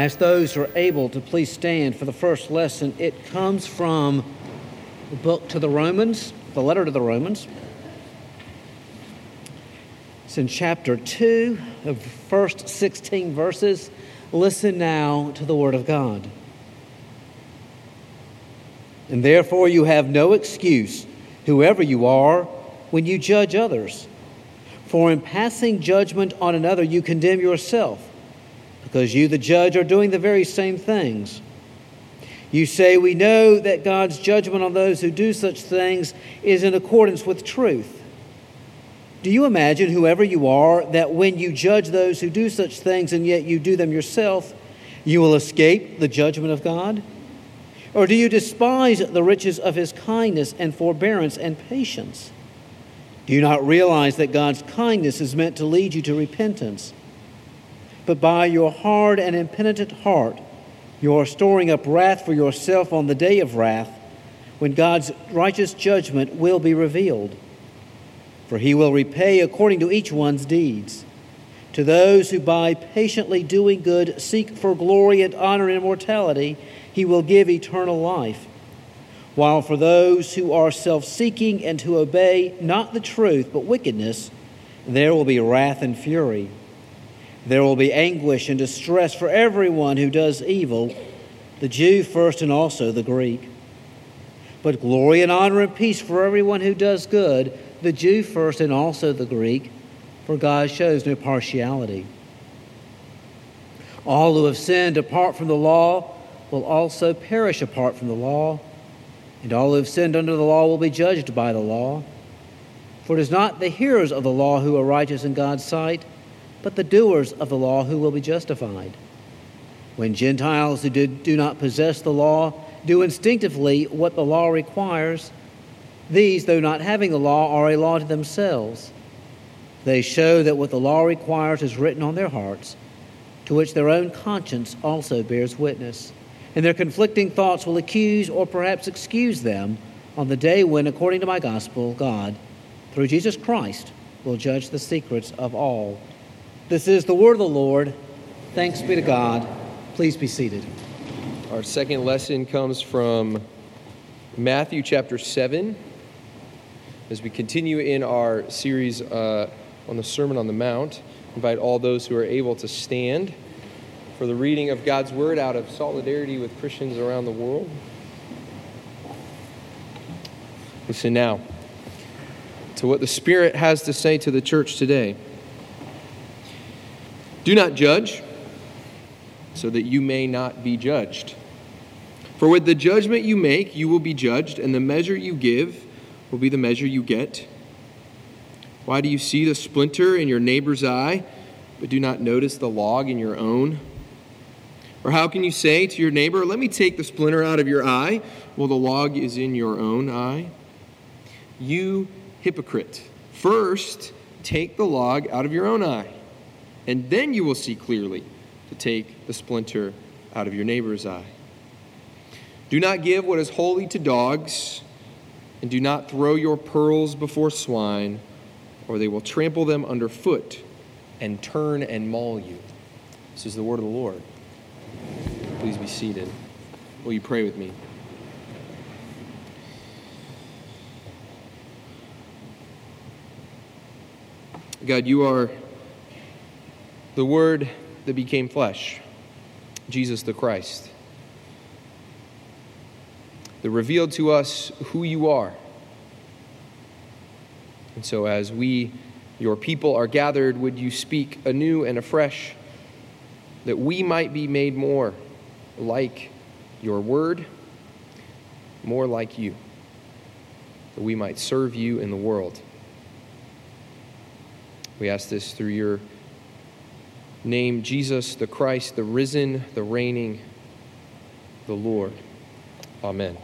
Ask those who are able to please stand for the first lesson. It comes from the book to the Romans, the letter to the Romans. It's in chapter 2 of the first 16 verses. Listen now to the word of God. And therefore you have no excuse, whoever you are, when you judge others. For in passing judgment on another, you condemn yourself because you, the judge, are doing the very same things. You say, We know that God's judgment on those who do such things is in accordance with truth. Do you imagine, whoever you are, that when you judge those who do such things and yet you do them yourself, you will escape the judgment of God? Or do you despise the riches of his kindness and forbearance and patience? Do you not realize that God's kindness is meant to lead you to repentance? But by your hard and impenitent heart, you are storing up wrath for yourself on the day of wrath, when God's righteous judgment will be revealed. For he will repay according to each one's deeds. To those who by patiently doing good seek for glory and honor and immortality, he will give eternal life. While for those who are self seeking and who obey not the truth but wickedness, there will be wrath and fury. There will be anguish and distress for everyone who does evil, the Jew first and also the Greek. But glory and honor and peace for everyone who does good, the Jew first and also the Greek, for God shows no partiality. All who have sinned apart from the law will also perish apart from the law, and all who have sinned under the law will be judged by the law. For it is not the hearers of the law who are righteous in God's sight but the doers of the law who will be justified. When Gentiles who do, do not possess the law do instinctively what the law requires, these, though not having the law, are a law to themselves. They show that what the law requires is written on their hearts, to which their own conscience also bears witness. And their conflicting thoughts will accuse or perhaps excuse them on the day when, according to my gospel, God, through Jesus Christ, will judge the secrets of all. This is the word of the Lord. Thanks be to God. Please be seated. Our second lesson comes from Matthew chapter 7. As we continue in our series uh, on the Sermon on the Mount, invite all those who are able to stand for the reading of God's word out of solidarity with Christians around the world. Listen now to what the Spirit has to say to the church today. Do not judge, so that you may not be judged. For with the judgment you make, you will be judged, and the measure you give will be the measure you get. Why do you see the splinter in your neighbor's eye, but do not notice the log in your own? Or how can you say to your neighbor, Let me take the splinter out of your eye, while the log is in your own eye? You hypocrite, first take the log out of your own eye and then you will see clearly to take the splinter out of your neighbor's eye. Do not give what is holy to dogs, and do not throw your pearls before swine, or they will trample them underfoot and turn and maul you. This is the word of the Lord. Please be seated. Will you pray with me? God, you are the Word that became flesh, Jesus the Christ, that revealed to us who you are. And so, as we, your people, are gathered, would you speak anew and afresh that we might be made more like your Word, more like you, that we might serve you in the world. We ask this through your name, Jesus the Christ, the risen, the reigning, the Lord. Amen.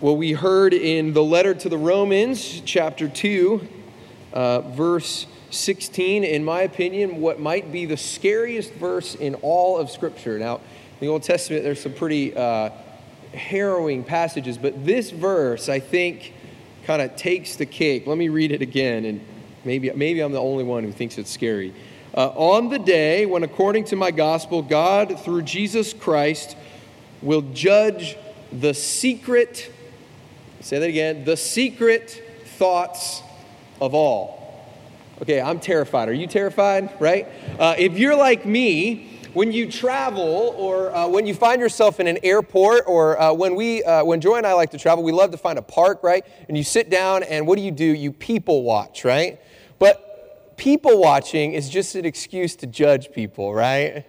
Well, we heard in the letter to the Romans, chapter 2, uh, verse 16, in my opinion, what might be the scariest verse in all of Scripture. Now, in the Old Testament, there's some pretty uh, harrowing passages, but this verse, I think, kind of takes the cake. Let me read it again, and maybe, maybe I'm the only one who thinks it's scary. Uh, on the day when, according to my gospel, God, through Jesus Christ, will judge the secret, say that again, the secret thoughts of all. Okay, I'm terrified. Are you terrified? Right? Uh, if you're like me, when you travel or uh, when you find yourself in an airport or uh, when we uh, when joy and i like to travel we love to find a park right and you sit down and what do you do you people watch right but people watching is just an excuse to judge people right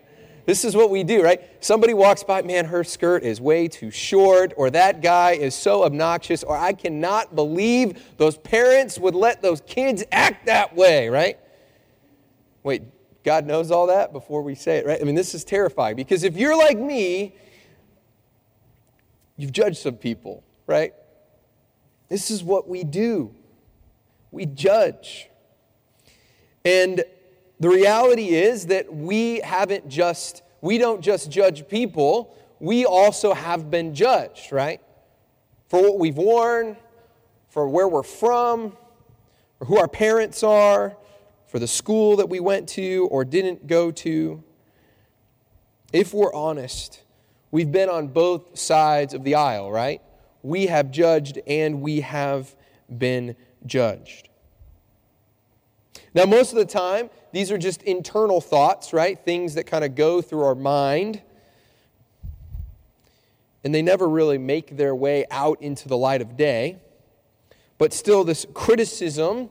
this is what we do, right? Somebody walks by, man, her skirt is way too short, or that guy is so obnoxious, or I cannot believe those parents would let those kids act that way, right? Wait, God knows all that before we say it, right? I mean, this is terrifying because if you're like me, you've judged some people, right? This is what we do. We judge. And the reality is that we haven't just, we don't just judge people, we also have been judged, right? For what we've worn, for where we're from, for who our parents are, for the school that we went to or didn't go to. If we're honest, we've been on both sides of the aisle, right? We have judged and we have been judged. Now, most of the time, these are just internal thoughts, right? Things that kind of go through our mind. And they never really make their way out into the light of day. But still, this criticism,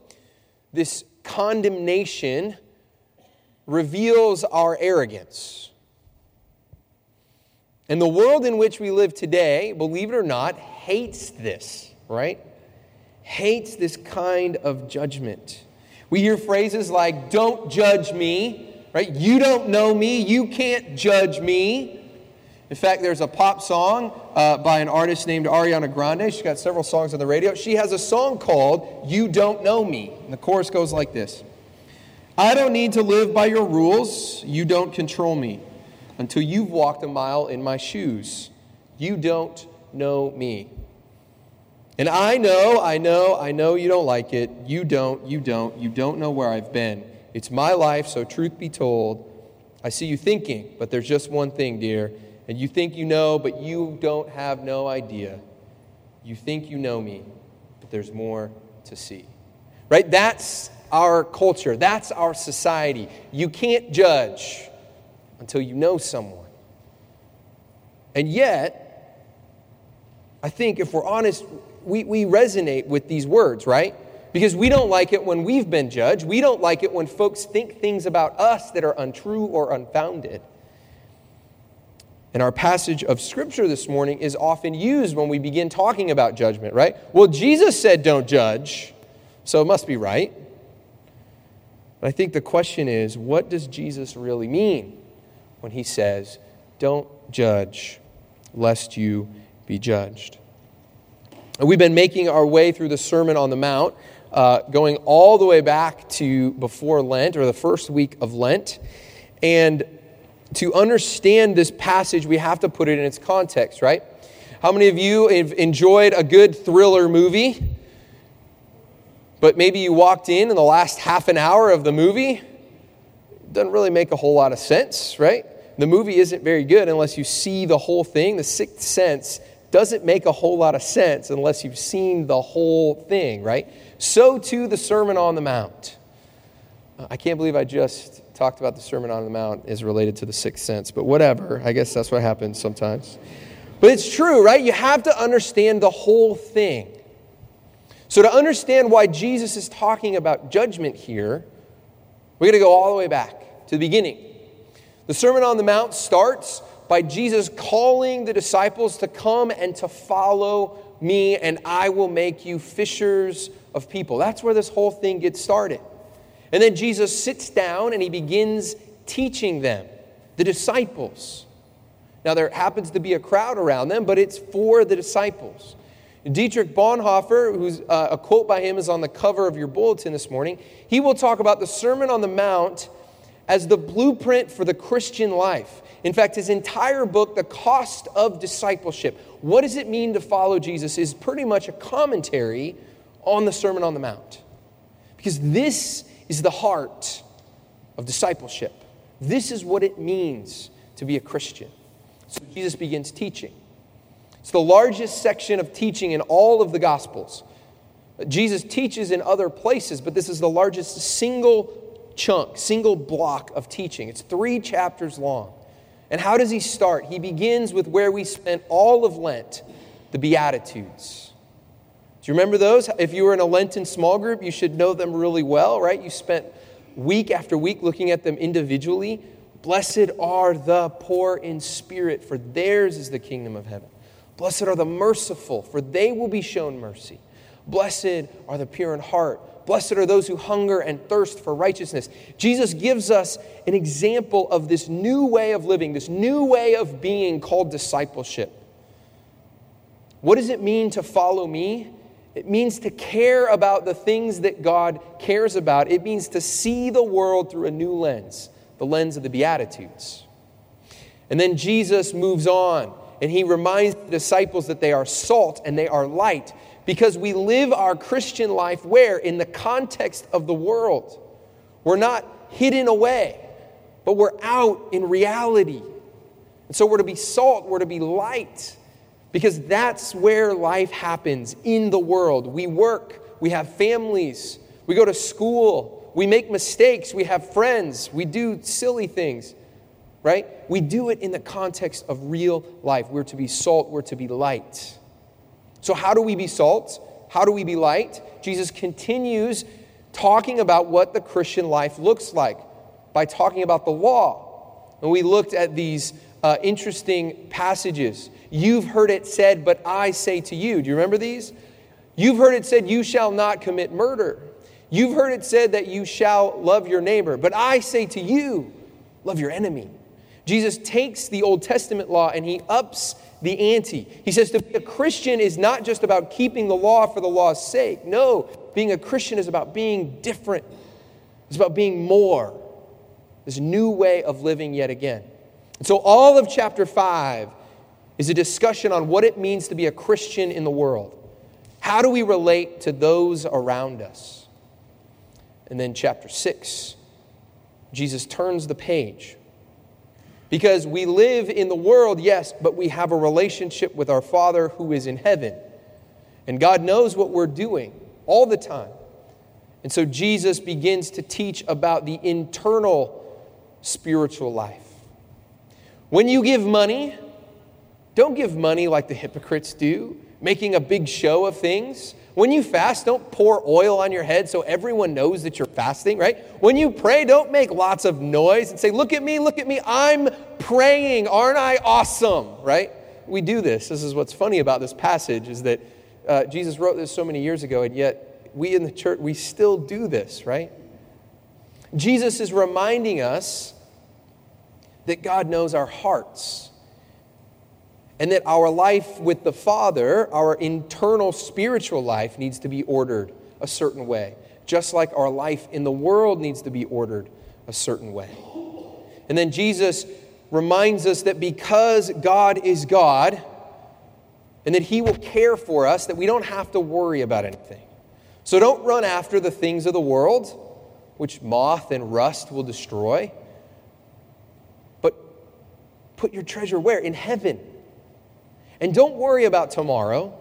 this condemnation, reveals our arrogance. And the world in which we live today, believe it or not, hates this, right? Hates this kind of judgment. We hear phrases like, don't judge me, right? You don't know me, you can't judge me. In fact, there's a pop song uh, by an artist named Ariana Grande. She's got several songs on the radio. She has a song called You Don't Know Me. And the chorus goes like this I don't need to live by your rules. You don't control me until you've walked a mile in my shoes. You don't know me. And I know, I know, I know you don't like it. You don't, you don't, you don't know where I've been. It's my life, so truth be told, I see you thinking, but there's just one thing, dear. And you think you know, but you don't have no idea. You think you know me, but there's more to see. Right? That's our culture. That's our society. You can't judge until you know someone. And yet, I think if we're honest, we, we resonate with these words, right? Because we don't like it when we've been judged. We don't like it when folks think things about us that are untrue or unfounded. And our passage of Scripture this morning is often used when we begin talking about judgment, right? Well, Jesus said, don't judge, so it must be right. But I think the question is, what does Jesus really mean when he says, don't judge, lest you be judged? We've been making our way through the Sermon on the Mount, uh, going all the way back to before Lent or the first week of Lent. And to understand this passage, we have to put it in its context, right? How many of you have enjoyed a good thriller movie? But maybe you walked in in the last half an hour of the movie. Doesn't really make a whole lot of sense, right? The movie isn't very good unless you see the whole thing. The sixth sense doesn't make a whole lot of sense unless you've seen the whole thing, right? So too the Sermon on the Mount. I can't believe I just talked about the Sermon on the Mount is related to the sixth sense, but whatever. I guess that's what happens sometimes. But it's true, right? You have to understand the whole thing. So, to understand why Jesus is talking about judgment here, we're going to go all the way back to the beginning. The Sermon on the Mount starts by Jesus calling the disciples to come and to follow me, and I will make you fishers of people. That's where this whole thing gets started. And then Jesus sits down and he begins teaching them, the disciples. Now, there happens to be a crowd around them, but it's for the disciples. Dietrich Bonhoeffer, who's uh, a quote by him is on the cover of your bulletin this morning, he will talk about the Sermon on the Mount as the blueprint for the Christian life. In fact, his entire book, The Cost of Discipleship, what does it mean to follow Jesus, is pretty much a commentary on the Sermon on the Mount. Because this is the heart of discipleship. This is what it means to be a Christian. So Jesus begins teaching. It's the largest section of teaching in all of the Gospels. Jesus teaches in other places, but this is the largest single chunk, single block of teaching. It's three chapters long. And how does he start? He begins with where we spent all of Lent, the Beatitudes. Do you remember those? If you were in a Lenten small group, you should know them really well, right? You spent week after week looking at them individually. Blessed are the poor in spirit, for theirs is the kingdom of heaven. Blessed are the merciful, for they will be shown mercy. Blessed are the pure in heart Blessed are those who hunger and thirst for righteousness. Jesus gives us an example of this new way of living, this new way of being called discipleship. What does it mean to follow me? It means to care about the things that God cares about. It means to see the world through a new lens, the lens of the Beatitudes. And then Jesus moves on and he reminds the disciples that they are salt and they are light because we live our Christian life where? In the context of the world. We're not hidden away, but we're out in reality. And so we're to be salt, we're to be light, because that's where life happens in the world. We work, we have families, we go to school, we make mistakes, we have friends, we do silly things, right? We do it in the context of real life. We're to be salt, we're to be light. So, how do we be salt? How do we be light? Jesus continues talking about what the Christian life looks like by talking about the law. And we looked at these uh, interesting passages. You've heard it said, but I say to you. Do you remember these? You've heard it said, You shall not commit murder. You've heard it said that you shall love your neighbor. But I say to you, love your enemy. Jesus takes the Old Testament law and he ups the ante. He says to be a Christian is not just about keeping the law for the law's sake. No, being a Christian is about being different, it's about being more. This new way of living yet again. And so, all of chapter 5 is a discussion on what it means to be a Christian in the world. How do we relate to those around us? And then, chapter 6, Jesus turns the page because we live in the world, yes, but we have a relationship with our Father who is in heaven. And God knows what we're doing all the time. And so Jesus begins to teach about the internal spiritual life. When you give money, don't give money like the hypocrites do, making a big show of things. When you fast, don't pour oil on your head so everyone knows that you're fasting, right? When you pray, don't make lots of noise and say, Look at me, look at me, I'm praying, aren't I awesome, right? We do this. This is what's funny about this passage is that uh, Jesus wrote this so many years ago, and yet we in the church, we still do this, right? Jesus is reminding us that God knows our hearts and that our life with the Father, our internal spiritual life, needs to be ordered a certain way, just like our life in the world needs to be ordered a certain way. And then Jesus reminds us that because God is God, and that He will care for us, that we don't have to worry about anything. So don't run after the things of the world, which moth and rust will destroy. But put your treasure where? In heaven and don't worry about tomorrow,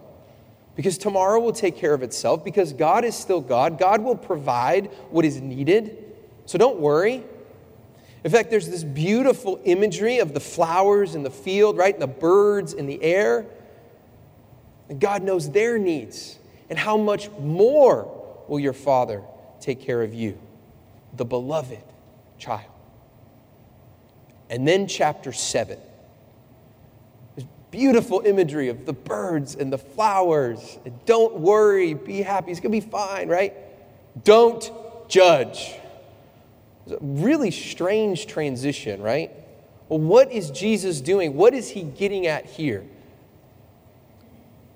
because tomorrow will take care of itself, because God is still God. God will provide what is needed. So don't worry. In fact, there's this beautiful imagery of the flowers in the field, right? And the birds in the air. And God knows their needs. And how much more will your Father take care of you, the beloved child? And then, chapter 7 This Beautiful imagery of the birds and the flowers. And don't worry, be happy. It's going to be fine, right? Don't judge. It's a really strange transition, right? Well, what is Jesus doing? What is he getting at here?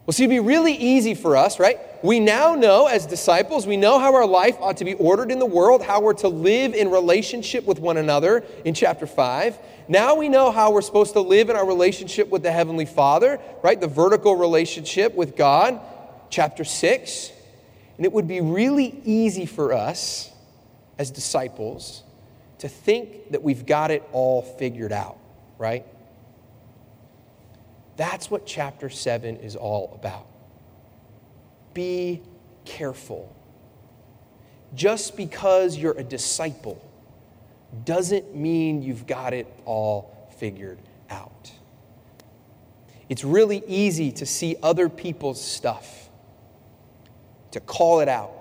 Well, see, it'd be really easy for us, right? We now know as disciples, we know how our life ought to be ordered in the world, how we're to live in relationship with one another in chapter 5. Now we know how we're supposed to live in our relationship with the Heavenly Father, right? The vertical relationship with God, chapter 6. And it would be really easy for us as disciples to think that we've got it all figured out, right? That's what chapter 7 is all about. Be careful. Just because you're a disciple doesn't mean you've got it all figured out. It's really easy to see other people's stuff, to call it out.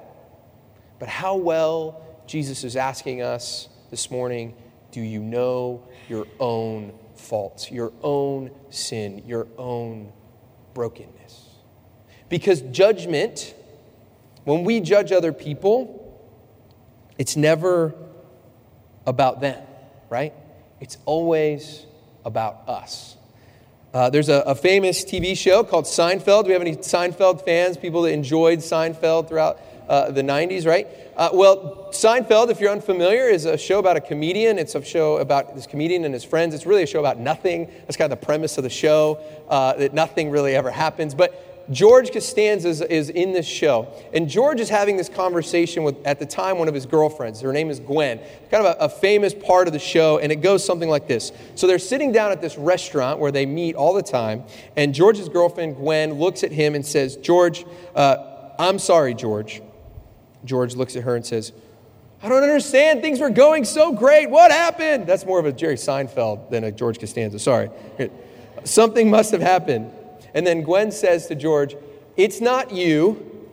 But how well, Jesus is asking us this morning, do you know your own faults, your own sin, your own brokenness. Because judgment, when we judge other people, it's never about them, right? It's always about us. Uh, there's a, a, famous TV show called Seinfeld. Do we have any Seinfeld fans? People that enjoyed Seinfeld throughout uh, the 90s, right? Uh, well, Seinfeld, if you're unfamiliar, is a show about a comedian. It's a show about this comedian and his friends. It's really a show about nothing. That's kind of the premise of the show, uh, that nothing really ever happens. But George Costanza is, is, in this show, and George is having this conversation with, at the time, one of his girlfriends. Her name is Gwen, kind of a, a, famous part of the show, and it goes something like this. So they're sitting down at this restaurant where they meet all the time, and George's girlfriend, Gwen, looks at him and says, George, uh, I'm sorry, George. George looks at her and says, I don't understand. Things were going so great. What happened? That's more of a Jerry Seinfeld than a George Costanza. Sorry. Something must have happened. And then Gwen says to George, It's not you,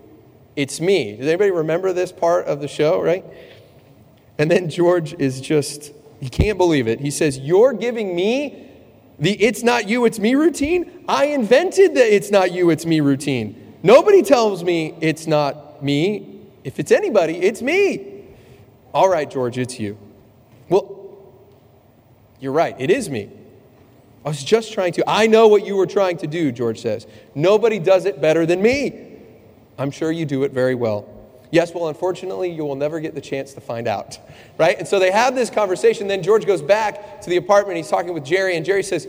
it's me. Does anybody remember this part of the show, right? And then George is just, he can't believe it. He says, You're giving me the it's not you, it's me routine? I invented the it's not you, it's me routine. Nobody tells me it's not me. If it's anybody, it's me. All right, George, it's you. Well, you're right, it is me. I was just trying to. I know what you were trying to do, George says. Nobody does it better than me. I'm sure you do it very well. Yes, well, unfortunately, you will never get the chance to find out. Right? And so they have this conversation. Then George goes back to the apartment. He's talking with Jerry, and Jerry says,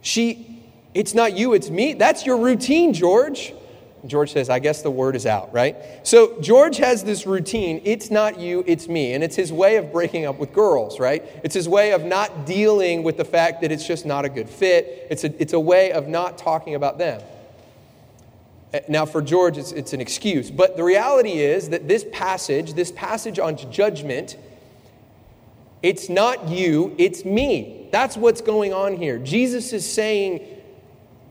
She, it's not you, it's me. That's your routine, George. George says, I guess the word is out, right? So George has this routine it's not you, it's me. And it's his way of breaking up with girls, right? It's his way of not dealing with the fact that it's just not a good fit. It's a, it's a way of not talking about them. Eh, now, for George, it's, it's an excuse. But the reality is that this passage, this passage on judgment, it's not you, it's me. That's what's going on here. Jesus is saying,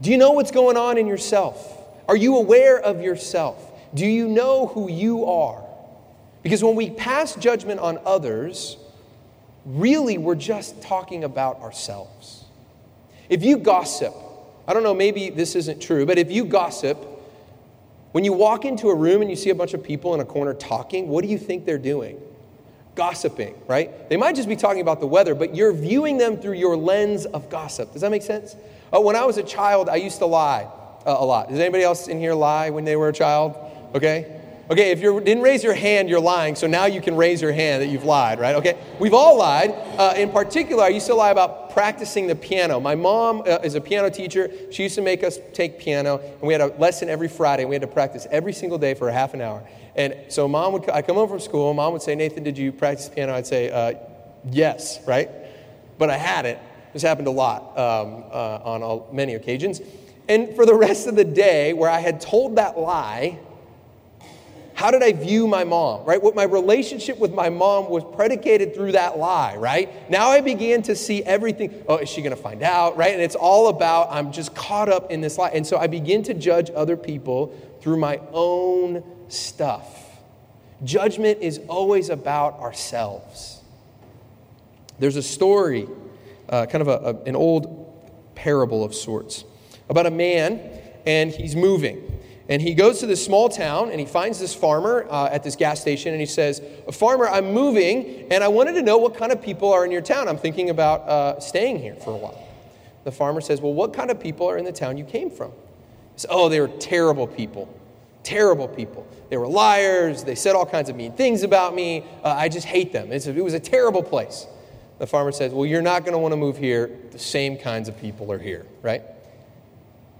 Do you know what's going on in yourself? Are you aware of yourself? Do you know who you are? Because when we pass judgment on others, really we're just talking about ourselves. If you gossip, I don't know, maybe this isn't true, but if you gossip, when you walk into a room and you see a bunch of people in a corner talking, what do you think they're doing? Gossiping, right? They might just be talking about the weather, but you're viewing them through your lens of gossip. Does that make sense? Uh, when I was a child, I used to lie a lot. Does anybody else in here lie when they were a child? Okay? Okay, if you didn't raise your hand, you're lying. So now you can raise your hand that you've lied, right? Okay, we've all lied. Uh, in particular, I used to lie about practicing the piano. My mom uh, is a piano teacher. She used to make us take piano, and we had a lesson every Friday. And we had to practice every single day for a half an hour. And so mom would, I come home from school. Mom would say, "Nathan, did you practice piano?" I'd say, uh, "Yes," right? But I had it. This happened a lot um, uh, on all, many occasions. And for the rest of the day, where I had told that lie, how did I view my mom, right? What my relationship with my mom was predicated through that lie, right? Now I began to see everything. Oh, is she going to find out, right? And it's all about, I'm just caught up in this lie. And so I begin to judge other people through my own stuff. Judgment is always about ourselves. There's a story, uh, kind of a, a, an old parable of sorts about a man and he's moving. And he goes to this small town and he finds this farmer uh, at this gas station and he says, Farmer, I'm moving and I wanted to know what kind of people are in your town. I'm thinking about uh, staying here for a while. The farmer says, Well, what kind of people are in the town you came from? He says, Oh, they were terrible people. Terrible people. They were liars. They said all kinds of mean things about me. Uh, I just hate them. A, it was a terrible place. The farmer says, Well, you're not going to want to move here. The same kinds of people are here, right?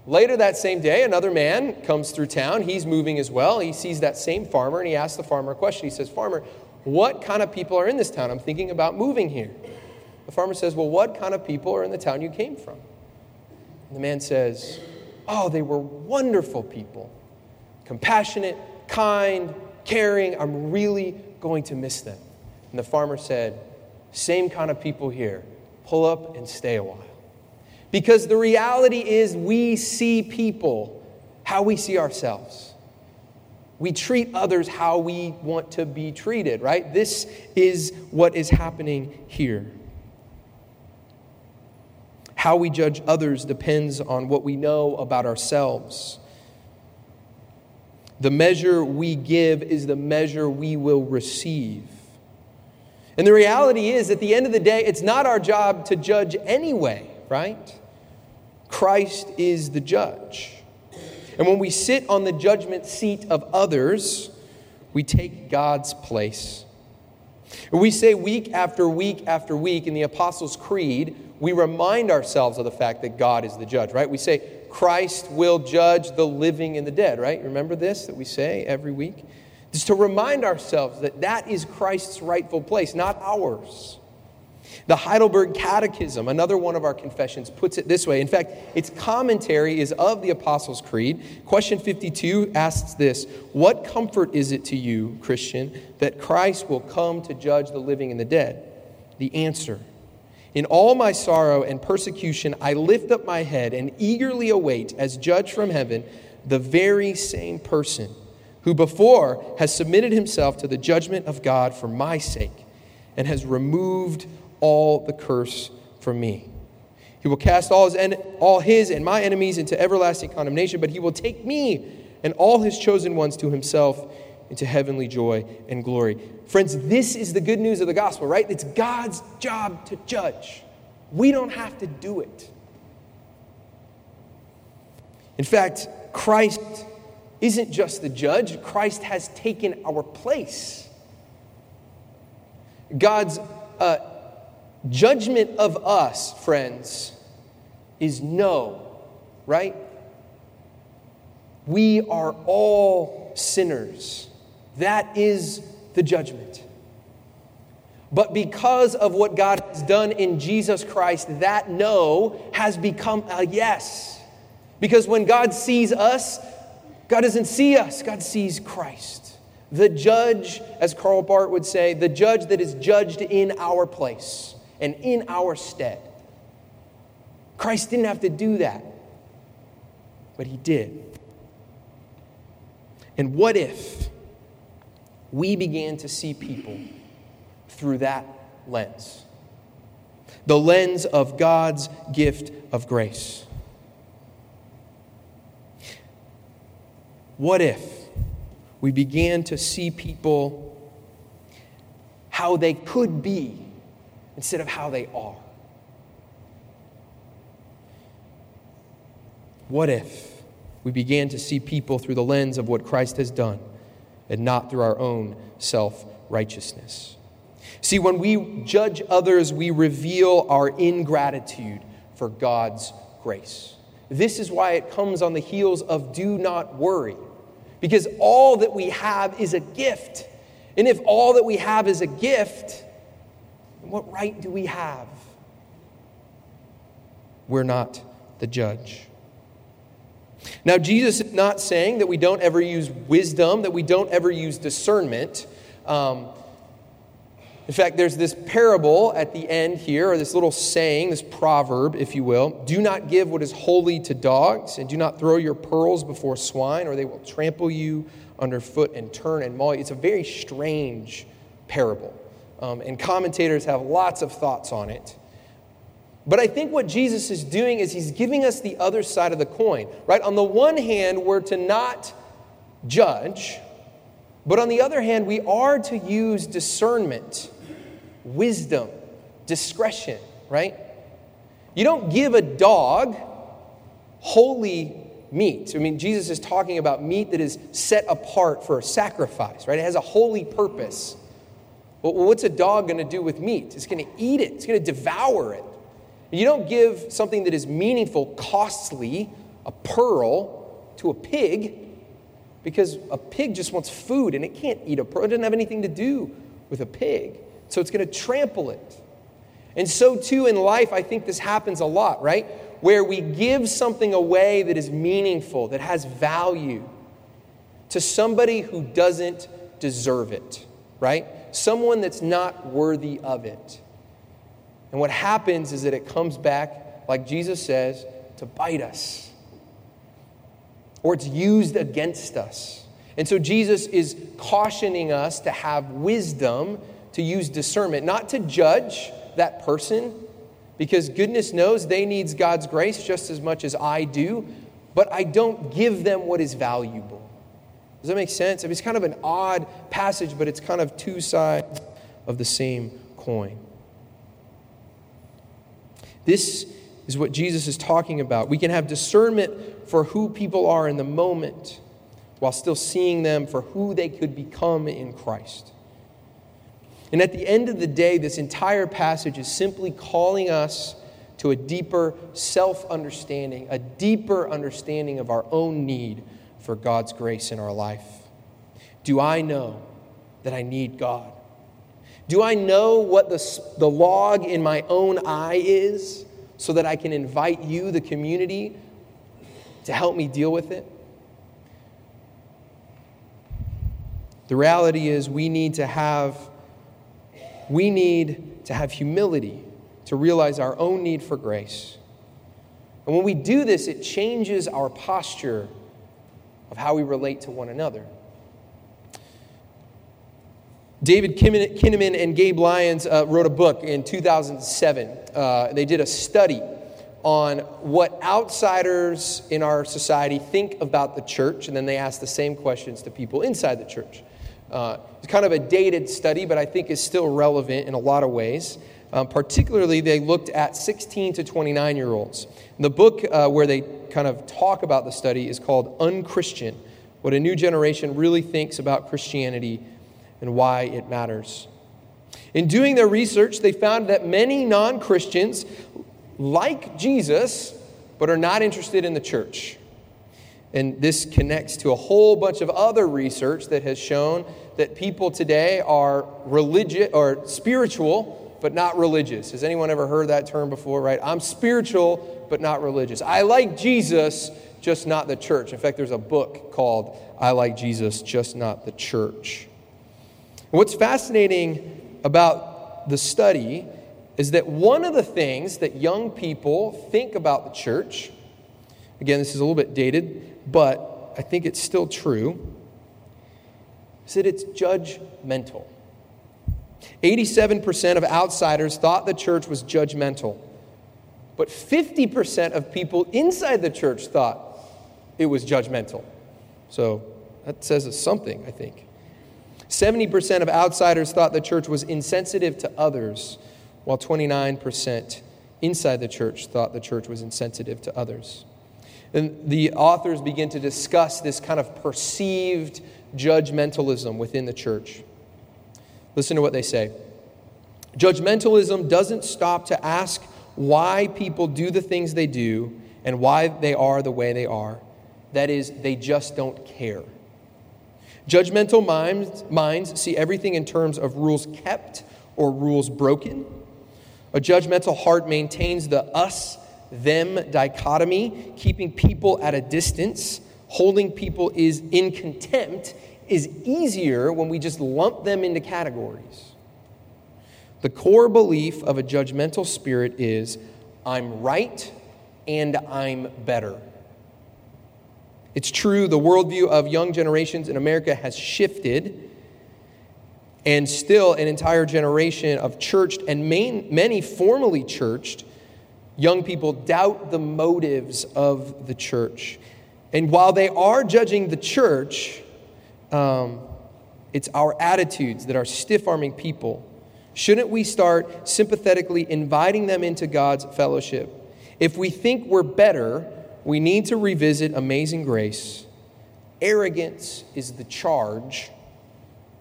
Later that same day, another man comes through town. He's moving as well. He sees that same farmer and he asks the farmer a question. He says, Farmer, what kind of people are in this town? I'm thinking about moving here. The farmer says, Well, what kind of people are in the town you came from? And the man says, Oh, they were wonderful people. Compassionate, kind, caring. I'm really going to miss them. And the farmer said, Same kind of people here. Pull up and stay a while. Because the reality is, we see people how we see ourselves. We treat others how we want to be treated, right? This is what is happening here. How we judge others depends on what we know about ourselves. The measure we give is the measure we will receive. And the reality is, at the end of the day, it's not our job to judge anyway, right? Christ is the judge. And when we sit on the judgment seat of others, we take God's place. We say week after week after week in the Apostles' Creed, we remind ourselves of the fact that God is the judge, right? We say, Christ will judge the living and the dead, right? Remember this that we say every week? Just to remind ourselves that that is Christ's rightful place, not ours. The Heidelberg Catechism, another one of our confessions, puts it this way. In fact, its commentary is of the Apostles' Creed. Question 52 asks this What comfort is it to you, Christian, that Christ will come to judge the living and the dead? The answer In all my sorrow and persecution, I lift up my head and eagerly await, as judge from heaven, the very same person who before has submitted himself to the judgment of God for my sake and has removed all the curse from me. He will cast all his, en- all his and my enemies into everlasting condemnation, but he will take me and all his chosen ones to himself into heavenly joy and glory. Friends, this is the good news of the gospel, right? It's God's job to judge. We don't have to do it. In fact, Christ isn't just the judge, Christ has taken our place. God's uh, Judgment of us, friends, is no, right? We are all sinners. That is the judgment. But because of what God has done in Jesus Christ, that no has become a yes. Because when God sees us, God doesn't see us, God sees Christ. The judge, as Karl Barth would say, the judge that is judged in our place and in our stead. Christ didn't have to do that, but he did. And what if we began to see people through that lens? The lens of God's gift of grace. What if we began to see people how they could be instead of how they are. What if we began to see people through the lens of what Christ has done and not through our own self righteousness? See, when we judge others, we reveal our ingratitude for God's grace. This is why it comes on the heels of do not worry, because all that we have is a gift. And if all that we have is a gift, what right do we have? We're not the judge. Now, Jesus is not saying that we don't ever use wisdom, that we don't ever use discernment. Um, in fact, there's this parable at the end here, or this little saying, this proverb, if you will do not give what is holy to dogs, and do not throw your pearls before swine, or they will trample you underfoot and turn and maul you. It's a very strange parable. Um, and commentators have lots of thoughts on it. But I think what Jesus is doing is he's giving us the other side of the coin, right? On the one hand, we're to not judge, but on the other hand, we are to use discernment, wisdom, discretion, right? You don't give a dog holy meat. I mean, Jesus is talking about meat that is set apart for a sacrifice, right? It has a holy purpose. Well, what's a dog going to do with meat? It's going to eat it, it's going to devour it. You don't give something that is meaningful, costly, a pearl, to a pig because a pig just wants food and it can't eat a pearl. It doesn't have anything to do with a pig. So it's going to trample it. And so, too, in life, I think this happens a lot, right? Where we give something away that is meaningful, that has value to somebody who doesn't deserve it, right? Someone that's not worthy of it. And what happens is that it comes back, like Jesus says, to bite us, or it's used against us. And so Jesus is cautioning us to have wisdom, to use discernment, not to judge that person, because goodness knows they needs God's grace just as much as I do, but I don't give them what is valuable. Does that make sense? I mean, it's kind of an odd passage, but it's kind of two sides of the same coin. This is what Jesus is talking about. We can have discernment for who people are in the moment while still seeing them for who they could become in Christ. And at the end of the day, this entire passage is simply calling us to a deeper self understanding, a deeper understanding of our own need for God's grace in our life. Do I know that I need God? Do I know what the, the log in my own eye is so that I can invite you, the community, to help me deal with it? The reality is, we need to have we need to have humility to realize our own need for grace. And when we do this, it changes our posture of how we relate to one another. David Kinnaman and Gabe Lyons uh, wrote a book in 2007. Uh, they did a study on what outsiders in our society think about the church, and then they asked the same questions to people inside the church. Uh, it's kind of a dated study, but I think is still relevant in a lot of ways. Um, particularly, they looked at 16 to 29 year olds. The book uh, where they kind of talk about the study is called Unchristian What a New Generation Really Thinks About Christianity and why it matters. In doing their research, they found that many non Christians like Jesus, but are not interested in the church. And this connects to a whole bunch of other research that has shown that people today are religious or spiritual, but not religious. Has anyone ever heard that term before, right? I'm spiritual, but not religious. I like Jesus, just not the church. In fact, there's a book called I Like Jesus, Just Not the Church. What's fascinating about the study is that one of the things that young people think about the church, again, this is a little bit dated, but I think it's still true, is that it's judgmental. 87% of outsiders thought the church was judgmental, but 50% of people inside the church thought it was judgmental. So that says something, I think. 70% of outsiders thought the church was insensitive to others, while 29% inside the church thought the church was insensitive to others. And the authors begin to discuss this kind of perceived judgmentalism within the church. Listen to what they say. Judgmentalism doesn't stop to ask why people do the things they do and why they are the way they are. That is, they just don't care. Judgmental minds, minds see everything in terms of rules kept or rules broken. A judgmental heart maintains the us them dichotomy, keeping people at a distance, holding people is in contempt is easier when we just lump them into categories. The core belief of a judgmental spirit is I'm right and I'm better. It's true, the worldview of young generations in America has shifted, and still an entire generation of churched and main, many formally churched young people doubt the motives of the church. And while they are judging the church, um, it's our attitudes that are stiff arming people. Shouldn't we start sympathetically inviting them into God's fellowship? If we think we're better, we need to revisit amazing grace. Arrogance is the charge.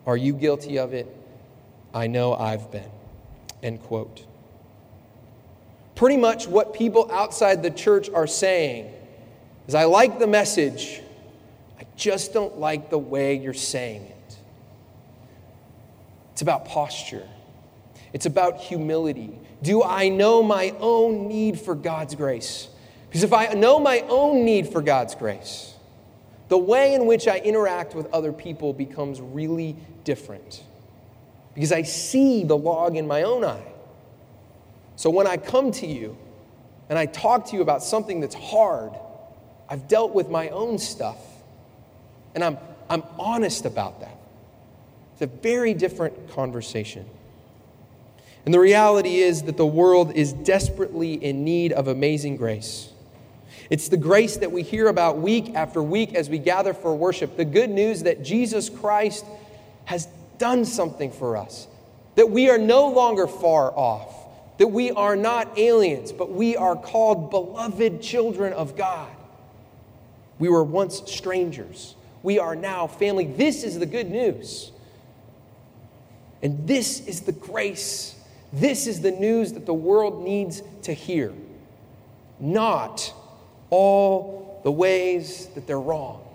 Are you guilty of it? I know I've been. End quote. Pretty much what people outside the church are saying is I like the message, just don't like the way you're saying it. It's about posture, it's about humility. Do I know my own need for God's grace? Because if I know my own need for God's grace, the way in which I interact with other people becomes really different. Because I see the log in my own eye. So when I come to you and I talk to you about something that's hard, I've dealt with my own stuff. And I'm, I'm honest about that. It's a very different conversation. And the reality is that the world is desperately in need of amazing grace. It's the grace that we hear about week after week as we gather for worship. The good news that Jesus Christ has done something for us, that we are no longer far off, that we are not aliens, but we are called beloved children of God. We were once strangers, we are now family. This is the good news. And this is the grace. This is the news that the world needs to hear. Not all the ways that they're wrong.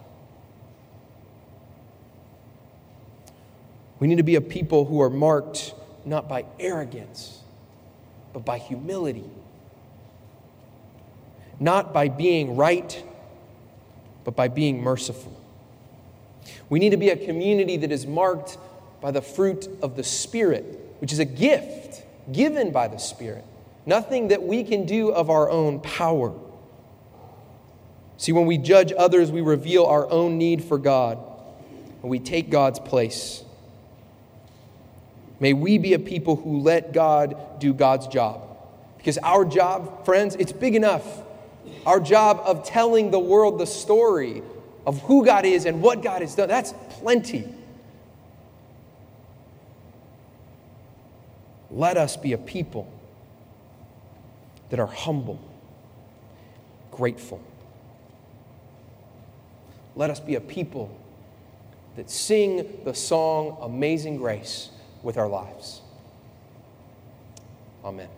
We need to be a people who are marked not by arrogance, but by humility. Not by being right, but by being merciful. We need to be a community that is marked by the fruit of the Spirit, which is a gift given by the Spirit, nothing that we can do of our own power. See, when we judge others, we reveal our own need for God and we take God's place. May we be a people who let God do God's job. Because our job, friends, it's big enough. Our job of telling the world the story of who God is and what God has done, that's plenty. Let us be a people that are humble, grateful, let us be a people that sing the song Amazing Grace with our lives. Amen.